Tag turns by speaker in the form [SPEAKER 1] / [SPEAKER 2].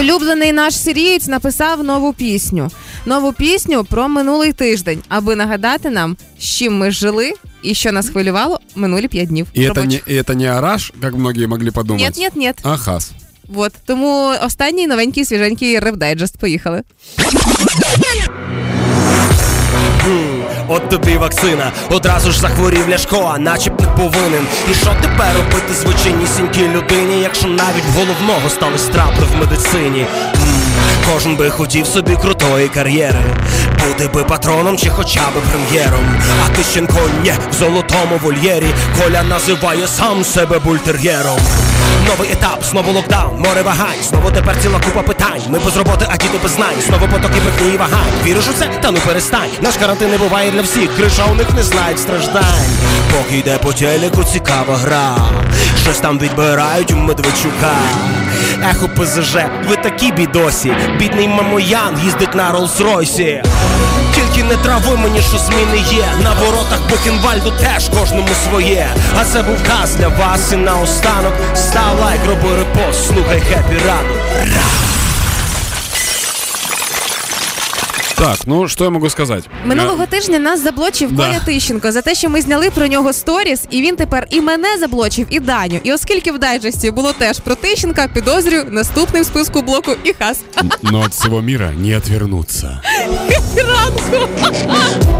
[SPEAKER 1] Улюблений наш сирієць написав нову пісню. Нову пісню про минулий тиждень, аби нагадати нам, з чим ми жили і що нас хвилювало минулі п'ять днів.
[SPEAKER 2] І це не, і це не Араш, як многие могли подумати?
[SPEAKER 1] Ні, ні, ні.
[SPEAKER 2] А Хас.
[SPEAKER 1] Вот. Тому останній новенький свіженький реп-дайджест. Поїхали.
[SPEAKER 3] От тобі вакцина, одразу ж захворів ляшко, а начеб не повинен. І що тепер робити звичайнісінькій людині, якщо навіть головного стали страпи в медицині? Кожен би хотів собі крутої кар'єри, бути би патроном чи хоча б прем'єром. А Тищенко ні, в золотому вольєрі. Коля називає сам себе бультер'єром. Новий етап, знову локдаун, море вагань, знову тепер ціла купа питань. Ми без роботи, а діти без знань, знову потоки брехні і вагань. Віриш у це? Та ну перестань. Наш карантин не буває для всіх, криша у них не знають страждань. Поки йде по телеку цікава гра. Щось там відбирають у Медведчука. Ех, ОПЗЖ, ви такі бідоси. Бідний Мамоян їздить на Роллс-Ройсі. Тільки не трави мені, що зміни є. На воротах Бухенвальду теж кожному своє. А це був Хас для вас і наостанок. Став лайк, роби репост, слухай happy ранок.
[SPEAKER 2] Так, ну що я можу сказати?
[SPEAKER 1] Минулого тижня нас заблочив
[SPEAKER 2] Да.
[SPEAKER 1] Коля Тищенко за те, що ми зняли про нього сторіс, і він тепер і мене заблочив, і Даню. І оскільки в дайджесті було теж про Тищенка, підозрюю, наступний в списку блоку і Хас.
[SPEAKER 2] Но от всего міра не отвернуться.
[SPEAKER 1] Ранку.